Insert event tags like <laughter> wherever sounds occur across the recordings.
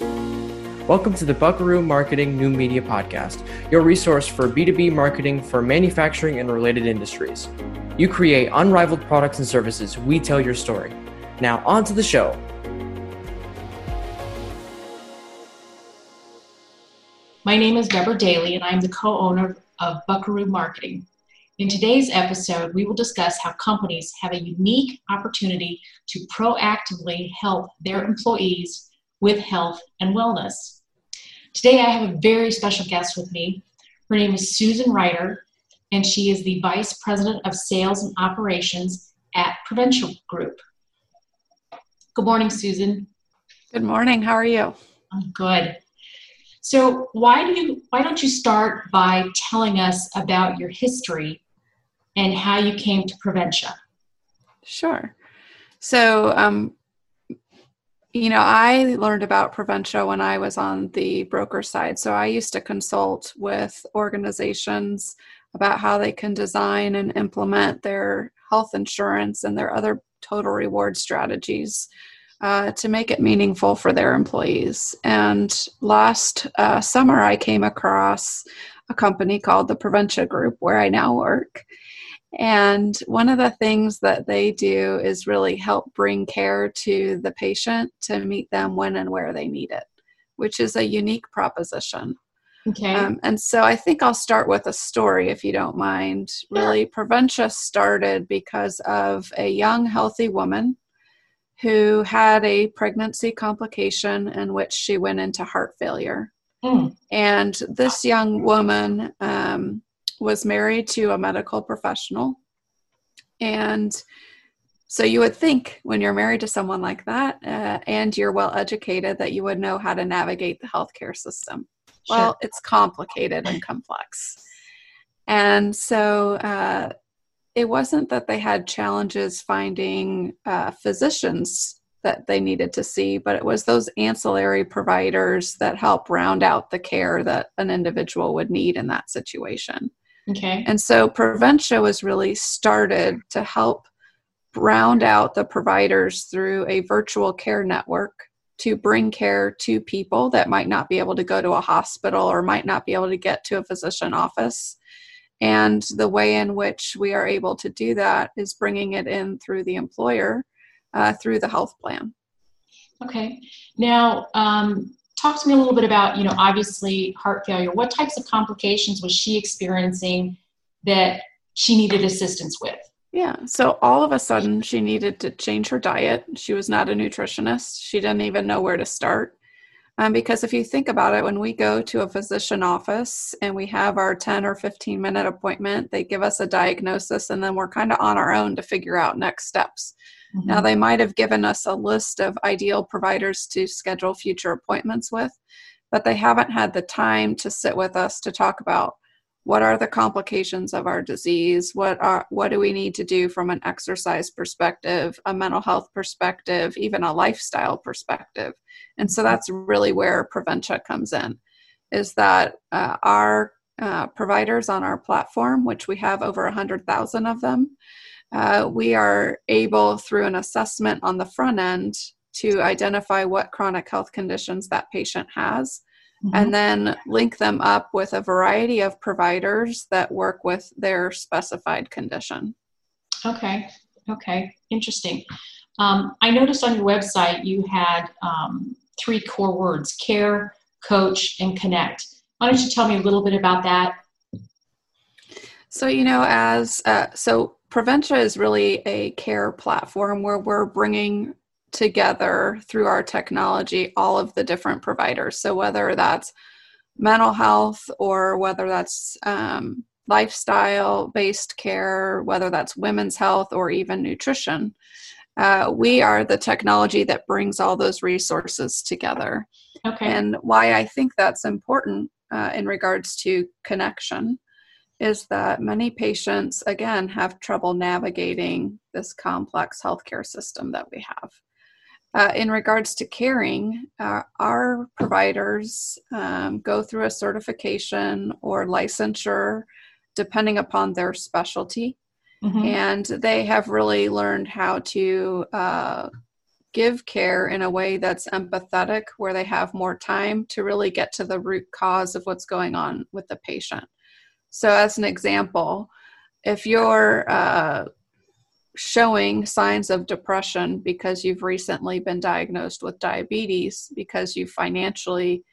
Welcome to the Buckaroo Marketing New Media Podcast, your resource for B2B marketing for manufacturing and related industries. You create unrivaled products and services, we tell your story. Now, on to the show. My name is Deborah Daly, and I'm the co owner of Buckaroo Marketing. In today's episode, we will discuss how companies have a unique opportunity to proactively help their employees with health and wellness. Today, I have a very special guest with me. Her name is Susan Ryder, and she is the Vice President of Sales and Operations at Preventia Group. Good morning, Susan. Good morning. How are you? I'm good. So, why do you why don't you start by telling us about your history and how you came to Preventia? Sure. So, um, you know, I learned about Preventia when I was on the broker side. So I used to consult with organizations about how they can design and implement their health insurance and their other total reward strategies uh, to make it meaningful for their employees. And last uh, summer, I came across a company called the Preventia Group, where I now work. And one of the things that they do is really help bring care to the patient to meet them when and where they need it, which is a unique proposition. Okay. Um, and so I think I'll start with a story, if you don't mind. Really, Preventia started because of a young, healthy woman who had a pregnancy complication in which she went into heart failure. Mm. And this young woman um, was married to a medical professional. And so you would think when you're married to someone like that uh, and you're well educated that you would know how to navigate the healthcare system. Sure. Well, it's complicated and complex. And so uh, it wasn't that they had challenges finding uh, physicians that they needed to see, but it was those ancillary providers that help round out the care that an individual would need in that situation. Okay. And so Preventia was really started to help round out the providers through a virtual care network to bring care to people that might not be able to go to a hospital or might not be able to get to a physician office. And the way in which we are able to do that is bringing it in through the employer, uh, through the health plan. Okay. Now, um, talk to me a little bit about, you know, obviously heart failure. What types of complications was she experiencing that she needed assistance with? Yeah. So all of a sudden, she needed to change her diet. She was not a nutritionist. She didn't even know where to start. Um, because if you think about it, when we go to a physician office and we have our 10 or 15 minute appointment, they give us a diagnosis and then we're kind of on our own to figure out next steps. Mm-hmm. Now, they might have given us a list of ideal providers to schedule future appointments with, but they haven't had the time to sit with us to talk about what are the complications of our disease what are what do we need to do from an exercise perspective a mental health perspective even a lifestyle perspective and so that's really where Preventia comes in is that uh, our uh, providers on our platform which we have over 100000 of them uh, we are able, through an assessment on the front end, to identify what chronic health conditions that patient has. Mm-hmm. And then link them up with a variety of providers that work with their specified condition. Okay, okay, interesting. Um, I noticed on your website you had um, three core words care, coach, and connect. Why don't you tell me a little bit about that? So, you know, as uh, so Preventia is really a care platform where we're bringing together through our technology all of the different providers. So, whether that's mental health or whether that's um, lifestyle based care, whether that's women's health or even nutrition, uh, we are the technology that brings all those resources together. Okay. And why I think that's important uh, in regards to connection is that many patients, again, have trouble navigating this complex healthcare system that we have. Uh, in regards to caring, uh, our providers um, go through a certification or licensure depending upon their specialty. Mm-hmm. And they have really learned how to uh, give care in a way that's empathetic, where they have more time to really get to the root cause of what's going on with the patient. So, as an example, if you're uh, showing signs of depression because you've recently been diagnosed with diabetes, because you financially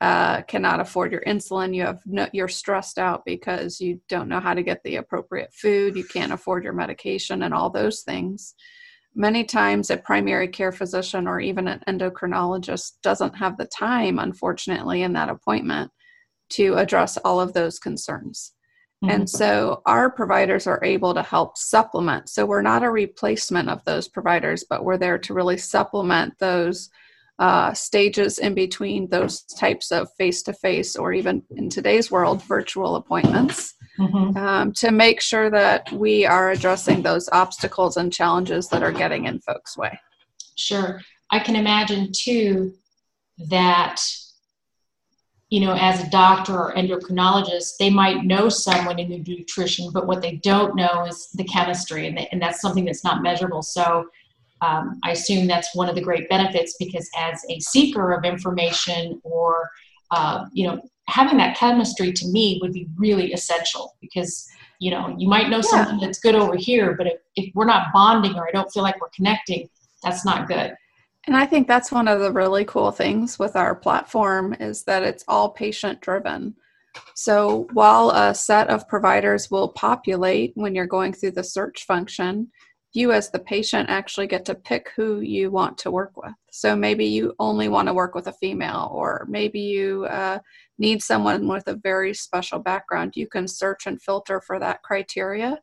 uh, cannot afford your insulin, you have no, you're stressed out because you don't know how to get the appropriate food, you can't afford your medication, and all those things. Many times, a primary care physician or even an endocrinologist doesn't have the time, unfortunately, in that appointment to address all of those concerns. Mm-hmm. And so our providers are able to help supplement. So we're not a replacement of those providers, but we're there to really supplement those uh, stages in between those types of face to face or even in today's world, virtual appointments. Mm-hmm. Um, to make sure that we are addressing those obstacles and challenges that are getting in folks' way. Sure. I can imagine too that you know, as a doctor or endocrinologist, they might know someone in nutrition, but what they don't know is the chemistry, and, and that's something that's not measurable. So um, I assume that's one of the great benefits because as a seeker of information or, uh, you know, having that chemistry to me would be really essential because, you know, you might know yeah. something that's good over here, but if, if we're not bonding or I don't feel like we're connecting, that's not good. And I think that's one of the really cool things with our platform is that it's all patient driven. So while a set of providers will populate when you're going through the search function, you as the patient actually get to pick who you want to work with. So maybe you only want to work with a female, or maybe you uh, need someone with a very special background. You can search and filter for that criteria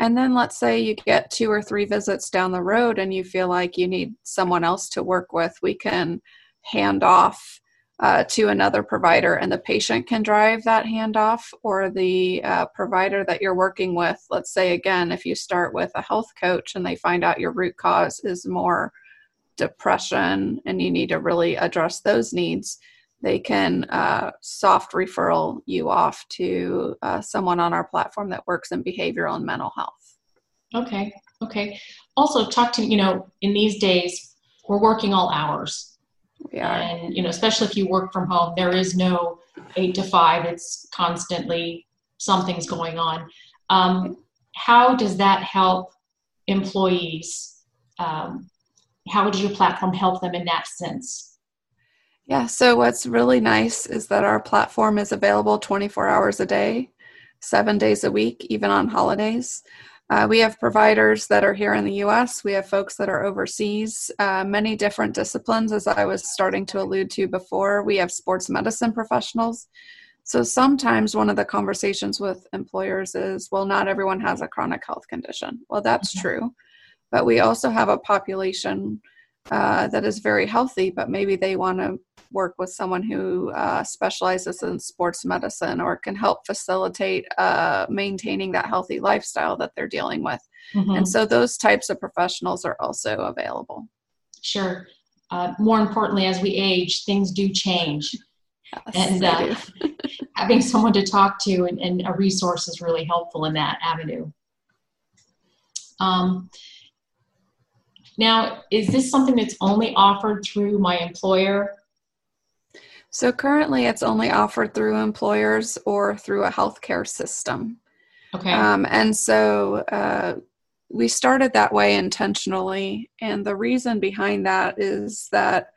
and then let's say you get two or three visits down the road and you feel like you need someone else to work with, we can hand off uh, to another provider and the patient can drive that handoff or the uh, provider that you're working with. Let's say, again, if you start with a health coach and they find out your root cause is more depression and you need to really address those needs they can uh, soft referral you off to uh, someone on our platform that works in behavioral and mental health. Okay, okay. Also, talk to you know, in these days, we're working all hours. We are. And, you know, especially if you work from home, there is no eight to five, it's constantly something's going on. Um, how does that help employees? Um, how would your platform help them in that sense? Yeah, so what's really nice is that our platform is available 24 hours a day, seven days a week, even on holidays. Uh, we have providers that are here in the US, we have folks that are overseas, uh, many different disciplines, as I was starting to allude to before. We have sports medicine professionals. So sometimes one of the conversations with employers is, well, not everyone has a chronic health condition. Well, that's mm-hmm. true. But we also have a population uh, that is very healthy, but maybe they want to work with someone who uh, specializes in sports medicine or can help facilitate uh, maintaining that healthy lifestyle that they're dealing with. Mm-hmm. And so those types of professionals are also available. Sure. Uh, more importantly, as we age, things do change. Yes, and uh, <laughs> having someone to talk to and, and, a resource is really helpful in that avenue. Um, now, is this something that's only offered through my employer? So currently, it's only offered through employers or through a healthcare system. Okay. Um, and so uh, we started that way intentionally. And the reason behind that is that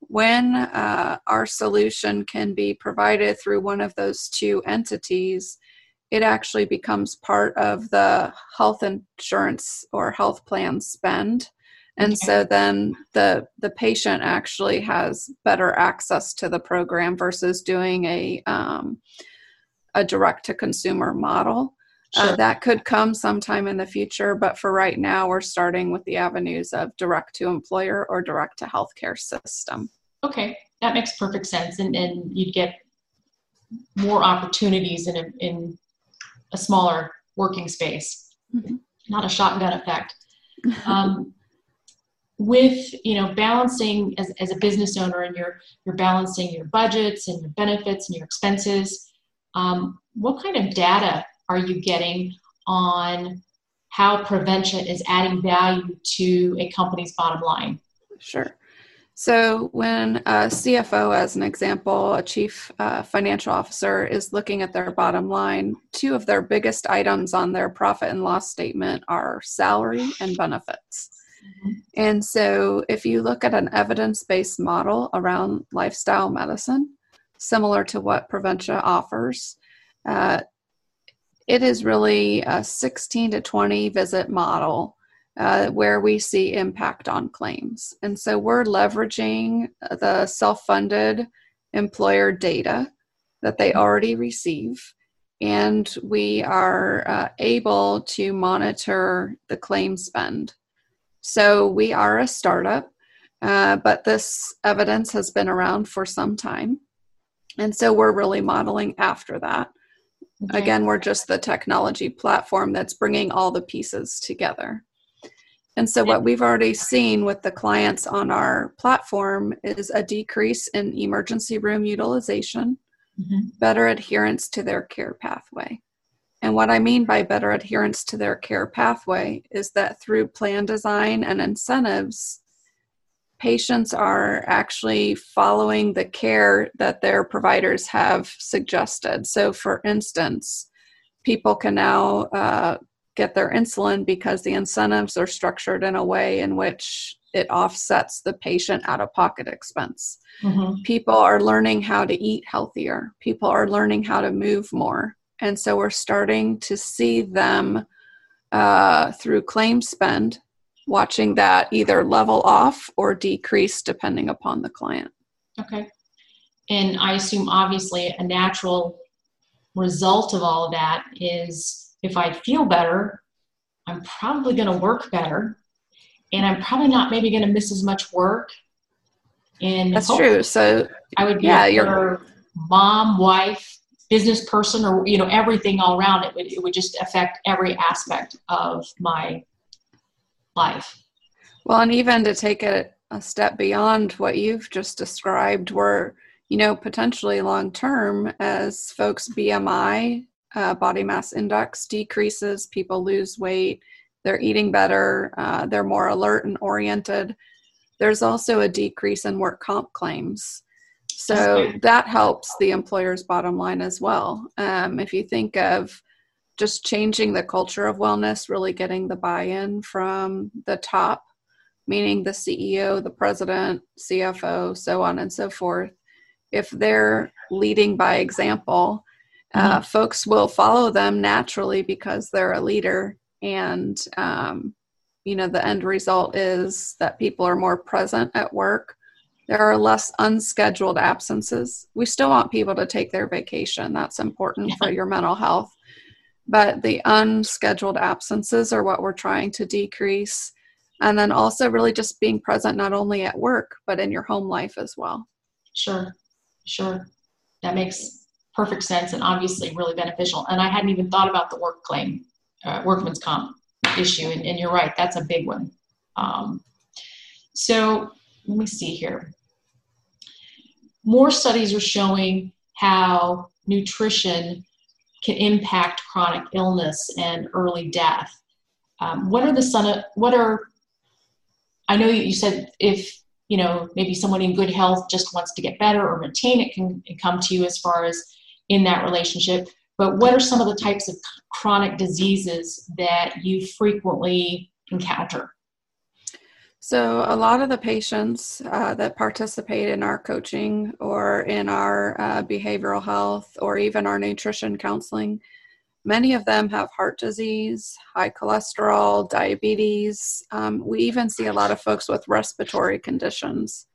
when uh, our solution can be provided through one of those two entities, it actually becomes part of the health insurance or health plan spend and okay. so then the the patient actually has better access to the program versus doing a um, a direct to consumer model uh, sure. uh, that could come sometime in the future but for right now we're starting with the avenues of direct to employer or direct to healthcare system okay that makes perfect sense and, and you'd get more opportunities in a, in a smaller working space mm-hmm. not a shotgun effect <laughs> um, with you know balancing as, as a business owner and you're you're balancing your budgets and your benefits and your expenses um, what kind of data are you getting on how prevention is adding value to a company's bottom line Sure. So, when a CFO, as an example, a chief uh, financial officer, is looking at their bottom line, two of their biggest items on their profit and loss statement are salary and benefits. Mm-hmm. And so, if you look at an evidence based model around lifestyle medicine, similar to what Preventia offers, uh, it is really a 16 to 20 visit model uh, where we see impact on claims. And so we're leveraging the self funded employer data that they already receive. And we are uh, able to monitor the claim spend. So we are a startup, uh, but this evidence has been around for some time. And so we're really modeling after that. Okay. Again, we're just the technology platform that's bringing all the pieces together. And so, what we've already seen with the clients on our platform is a decrease in emergency room utilization, mm-hmm. better adherence to their care pathway. And what I mean by better adherence to their care pathway is that through plan design and incentives, patients are actually following the care that their providers have suggested. So, for instance, people can now uh, get their insulin because the incentives are structured in a way in which it offsets the patient out of pocket expense. Mm-hmm. People are learning how to eat healthier, people are learning how to move more. And so we're starting to see them uh, through claim spend, watching that either level off or decrease depending upon the client. Okay. And I assume, obviously, a natural result of all of that is if I feel better, I'm probably going to work better and I'm probably not maybe going to miss as much work. And that's true. So I would be yeah, your mom, wife, business person, or you know everything all around. It would it would just affect every aspect of my life. Well, and even to take it a step beyond what you've just described, where you know potentially long term as folks BMI uh, body mass index decreases, people lose weight, they're eating better, uh, they're more alert and oriented. There's also a decrease in work comp claims. So that helps the employer's bottom line as well. Um, if you think of just changing the culture of wellness, really getting the buy in from the top, meaning the CEO, the president, CFO, so on and so forth, if they're leading by example, uh, mm-hmm. folks will follow them naturally because they're a leader and um, you know the end result is that people are more present at work there are less unscheduled absences we still want people to take their vacation that's important for your mental health but the unscheduled absences are what we're trying to decrease and then also really just being present not only at work but in your home life as well sure sure that makes perfect sense and obviously really beneficial. And I hadn't even thought about the work claim, uh, workman's comp issue. And, and, you're right, that's a big one. Um, so let me see here. More studies are showing how nutrition can impact chronic illness and early death. Um, what are the sun? What are I know you said if you know maybe someone in good health just wants to get better or maintain it can, can come to you as far as in that relationship. But what are some of the types of chronic diseases that you frequently encounter? So, a lot of the patients uh, that participate in our coaching or in our uh, behavioral health or even our nutrition counseling, many of them have heart disease, high cholesterol, diabetes. Um, we even see a lot of folks with respiratory conditions.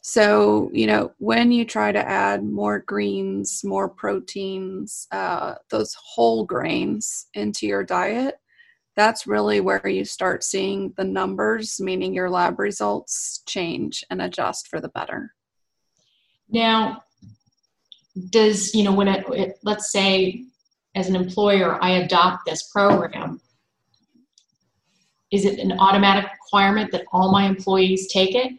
So, you know, when you try to add more greens, more proteins, uh, those whole grains into your diet, that's really where you start seeing the numbers, meaning your lab results change and adjust for the better. Now, does, you know, when it, it let's say as an employer, I adopt this program, is it an automatic requirement that all my employees take it?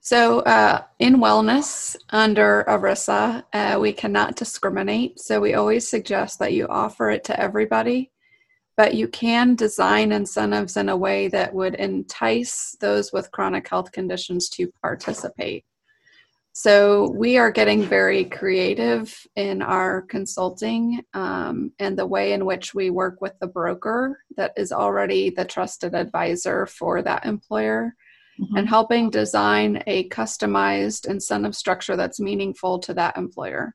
So, uh, in wellness under ERISA, uh, we cannot discriminate. So, we always suggest that you offer it to everybody. But you can design incentives in a way that would entice those with chronic health conditions to participate. So we are getting very creative in our consulting um, and the way in which we work with the broker that is already the trusted advisor for that employer mm-hmm. and helping design a customized incentive structure that's meaningful to that employer.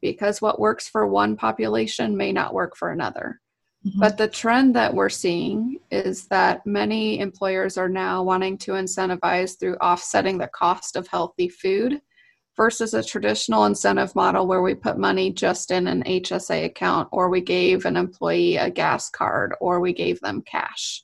Because what works for one population may not work for another. Mm-hmm. But the trend that we're seeing is that many employers are now wanting to incentivize through offsetting the cost of healthy food versus a traditional incentive model where we put money just in an HSA account or we gave an employee a gas card or we gave them cash.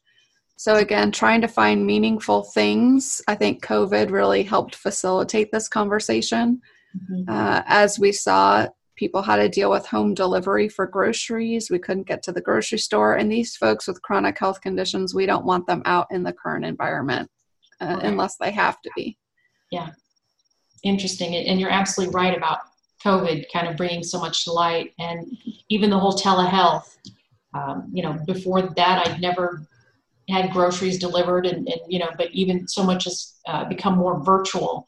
So, again, trying to find meaningful things. I think COVID really helped facilitate this conversation. Mm-hmm. Uh, as we saw, people had to deal with home delivery for groceries. We couldn't get to the grocery store. And these folks with chronic health conditions, we don't want them out in the current environment uh, okay. unless they have to be. Yeah interesting. And you're absolutely right about COVID kind of bringing so much to light, and even the whole telehealth. Um, you know, before that, I'd never had groceries delivered, and, and you know, but even so much has uh, become more virtual.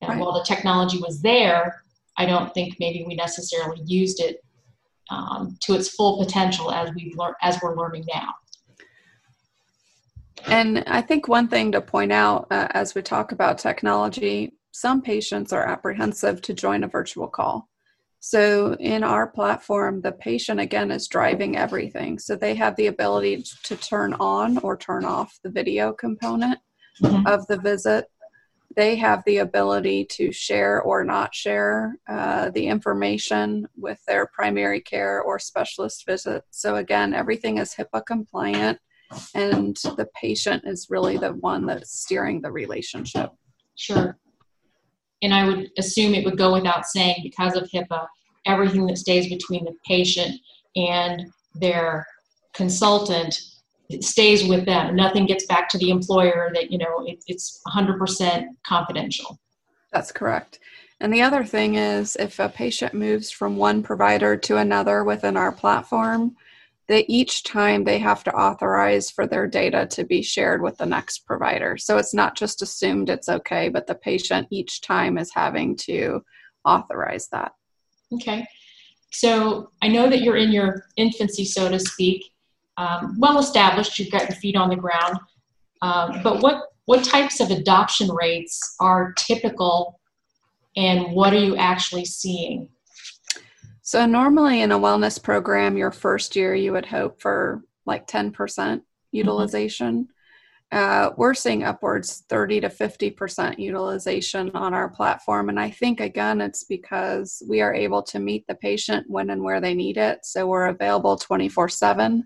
And right. while the technology was there, I don't think maybe we necessarily used it um, to its full potential as we learn as we're learning now. And I think one thing to point out uh, as we talk about technology, some patients are apprehensive to join a virtual call. So, in our platform, the patient again is driving everything. So, they have the ability to turn on or turn off the video component mm-hmm. of the visit. They have the ability to share or not share uh, the information with their primary care or specialist visit. So, again, everything is HIPAA compliant, and the patient is really the one that's steering the relationship. Sure and I would assume it would go without saying because of HIPAA, everything that stays between the patient and their consultant stays with them. Nothing gets back to the employer that, you know, it, it's 100% confidential. That's correct. And the other thing is if a patient moves from one provider to another within our platform, that each time they have to authorize for their data to be shared with the next provider. So it's not just assumed it's okay, but the patient each time is having to authorize that. Okay. So I know that you're in your infancy, so to speak, um, well established, you've got your feet on the ground. Um, but what, what types of adoption rates are typical and what are you actually seeing? So, normally in a wellness program, your first year, you would hope for like 10% mm-hmm. utilization. Mm-hmm. Uh, we're seeing upwards 30 to 50% utilization on our platform. And I think, again, it's because we are able to meet the patient when and where they need it. So, we're available 24 7.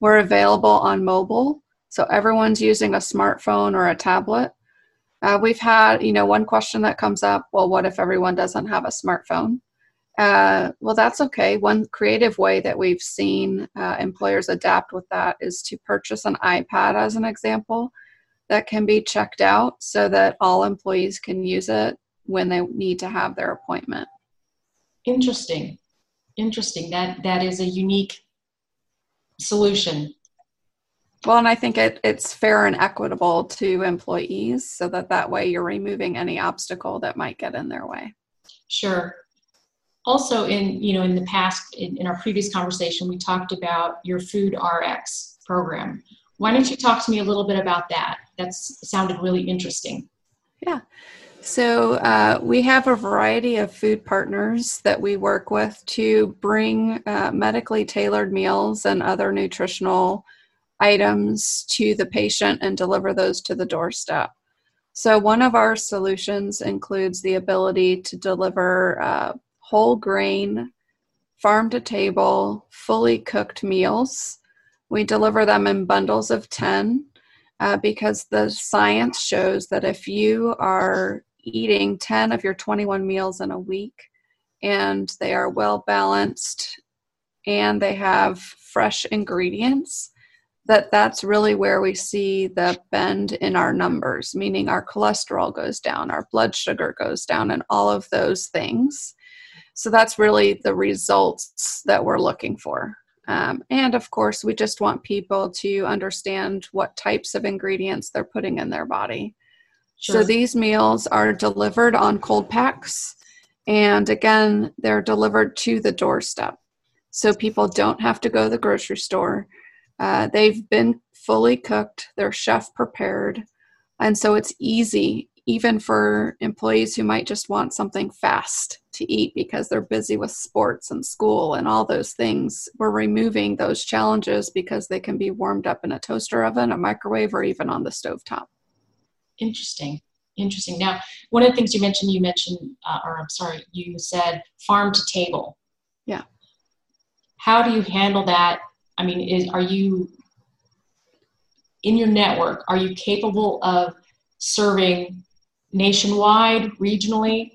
We're available on mobile. So, everyone's using a smartphone or a tablet. Uh, we've had, you know, one question that comes up well, what if everyone doesn't have a smartphone? Uh, well, that's okay. One creative way that we've seen uh, employers adapt with that is to purchase an iPad, as an example, that can be checked out so that all employees can use it when they need to have their appointment. Interesting. Interesting. That that is a unique solution. Well, and I think it, it's fair and equitable to employees so that that way you're removing any obstacle that might get in their way. Sure. Also in you know in the past in, in, our previous conversation we talked about your food rx program. Why don't you talk to me a little bit about that? That's sounded really interesting. Yeah so uh, we have a variety of food partners that we work with to bring uh, medically tailored meals and other nutritional items to the patient and deliver those to the doorstep so one of our solutions includes the ability to deliver uh, whole grain, farm to table, fully cooked meals. We deliver them in bundles of 10 uh, because the science shows that if you are eating 10 of your 21 meals in a week and they are well balanced and they have fresh ingredients, that that's really where we see the bend in our numbers, meaning our cholesterol goes down, our blood sugar goes down, and all of those things. So that's really the results that we're looking for. Um, and of course, we just want people to understand what types of ingredients they're putting in their body. Sure. So these meals are delivered on cold packs. And again, they're delivered to the doorstep. So people don't have to go to the grocery store. Uh, they've been fully cooked, they're chef prepared. And so it's easy, even for employees who might just want something fast to eat because they're busy with sports and school and all those things. We're removing those challenges because they can be warmed up in a toaster oven, a microwave, or even on the stove top. Interesting. Interesting. Now, one of the things you mentioned, you mentioned, uh, or I'm sorry, you said farm to table. Yeah. How do you handle that? I mean, is are you in your network? Are you capable of serving nationwide, regionally?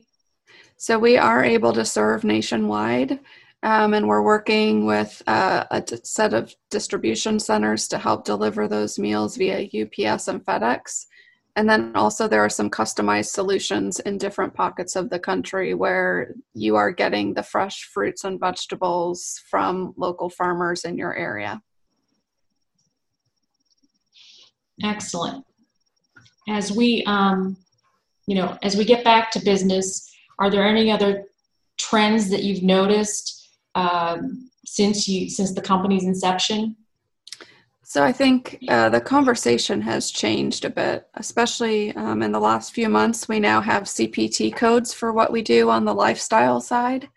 So we are able to serve nationwide. Um, and we're working with uh, a t- set of distribution centers to help deliver those meals via UPS and FedEx. And then also, there are some customized solutions in different pockets of the country where you are getting the fresh fruits and vegetables from local farmers in your area. Excellent. As we, um, you know, as we get back to business, are there any other trends that you've noticed um, since you since the company's inception? So I think uh, the conversation has changed a bit, especially um, in the last few months. We now have CPT codes for what we do on the lifestyle side.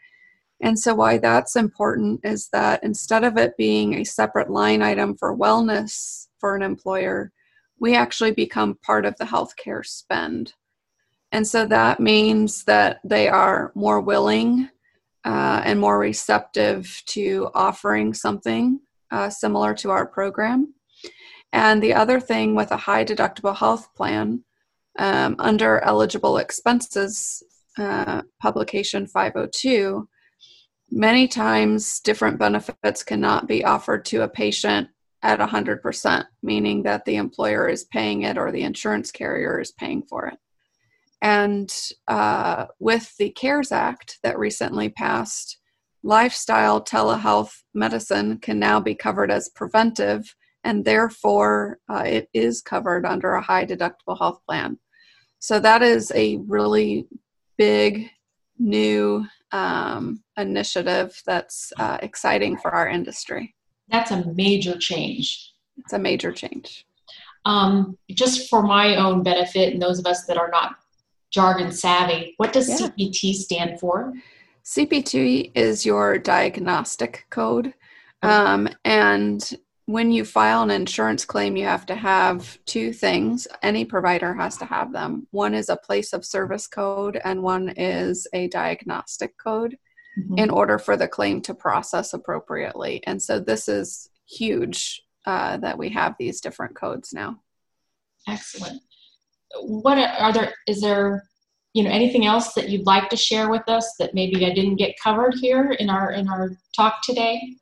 And so, why that's important is that instead of it being a separate line item for wellness for an employer, we actually become part of the healthcare spend. And so that means that they are more willing uh, and more receptive to offering something uh, similar to our program. And the other thing with a high deductible health plan, um, under eligible expenses, uh, publication 502, many times different benefits cannot be offered to a patient at 100%, meaning that the employer is paying it or the insurance carrier is paying for it. And uh, with the CARES Act that recently passed, lifestyle telehealth medicine can now be covered as preventive, and therefore uh, it is covered under a high deductible health plan. So that is a really big new um, initiative that's uh, exciting for our industry. That's a major change. It's a major change. Um, just for my own benefit and those of us that are not jargon savvy, what does yeah. CPT stand for? CPT is your diagnostic code. Um, and when you file an insurance claim, you have to have two things. Any provider has to have them. One is a place of service code, and one is a diagnostic code mm-hmm. in order for the claim to process appropriately. And so this is huge uh, that we have these different codes now. Excellent. What are there? Is there you know anything else that you'd like to share with us that maybe I didn't get covered here in our in our talk today?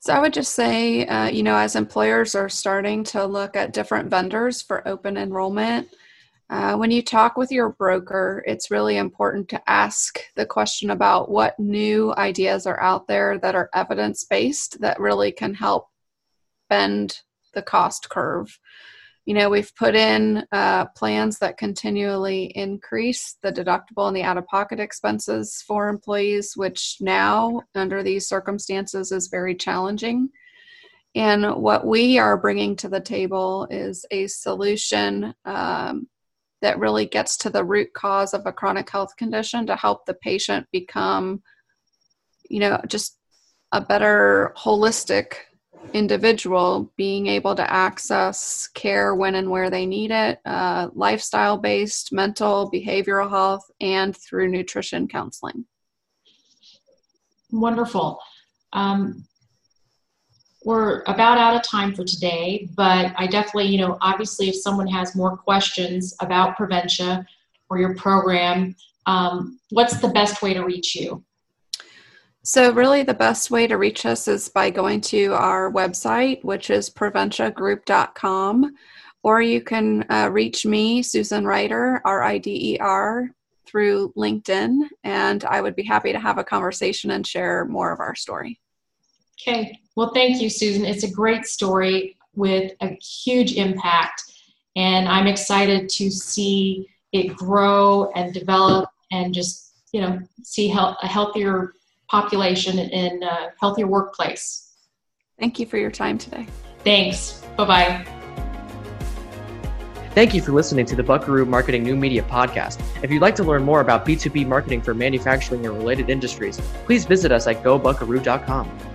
So I would just say, uh, you know, as employers are starting to look at different vendors for open enrollment, uh, when you talk with your broker, it's really important to ask the question about what new ideas are out there that are evidence based that really can help bend the cost curve you know we've put in uh, plans that continually increase the deductible and the out-of-pocket expenses for employees which now under these circumstances is very challenging. And what we are bringing to the table is a solution um, that really gets to the root cause of a chronic health condition to help the patient become you know just a better holistic individual being able to access care when and where they need it, uh, lifestyle based, mental, behavioral health, and through nutrition counseling. Wonderful. Um, we're about out of time for today, but I definitely, you know, obviously, if someone has more questions about Preventia or your program, um, what's the best way to reach you? So, really, the best way to reach us is by going to our website, which is preventiagroup.com, or you can uh, reach me, Susan Ryder, R I D E R, through LinkedIn, and I would be happy to have a conversation and share more of our story. Okay. Well, thank you, Susan. It's a great story with a huge impact, and I'm excited to see it grow and develop and just you know see how a healthier population and a healthier workplace. Thank you for your time today. Thanks. Bye bye. Thank you for listening to the Buckaroo Marketing New Media Podcast. If you'd like to learn more about B2B marketing for manufacturing and related industries, please visit us at gobuckaroo.com.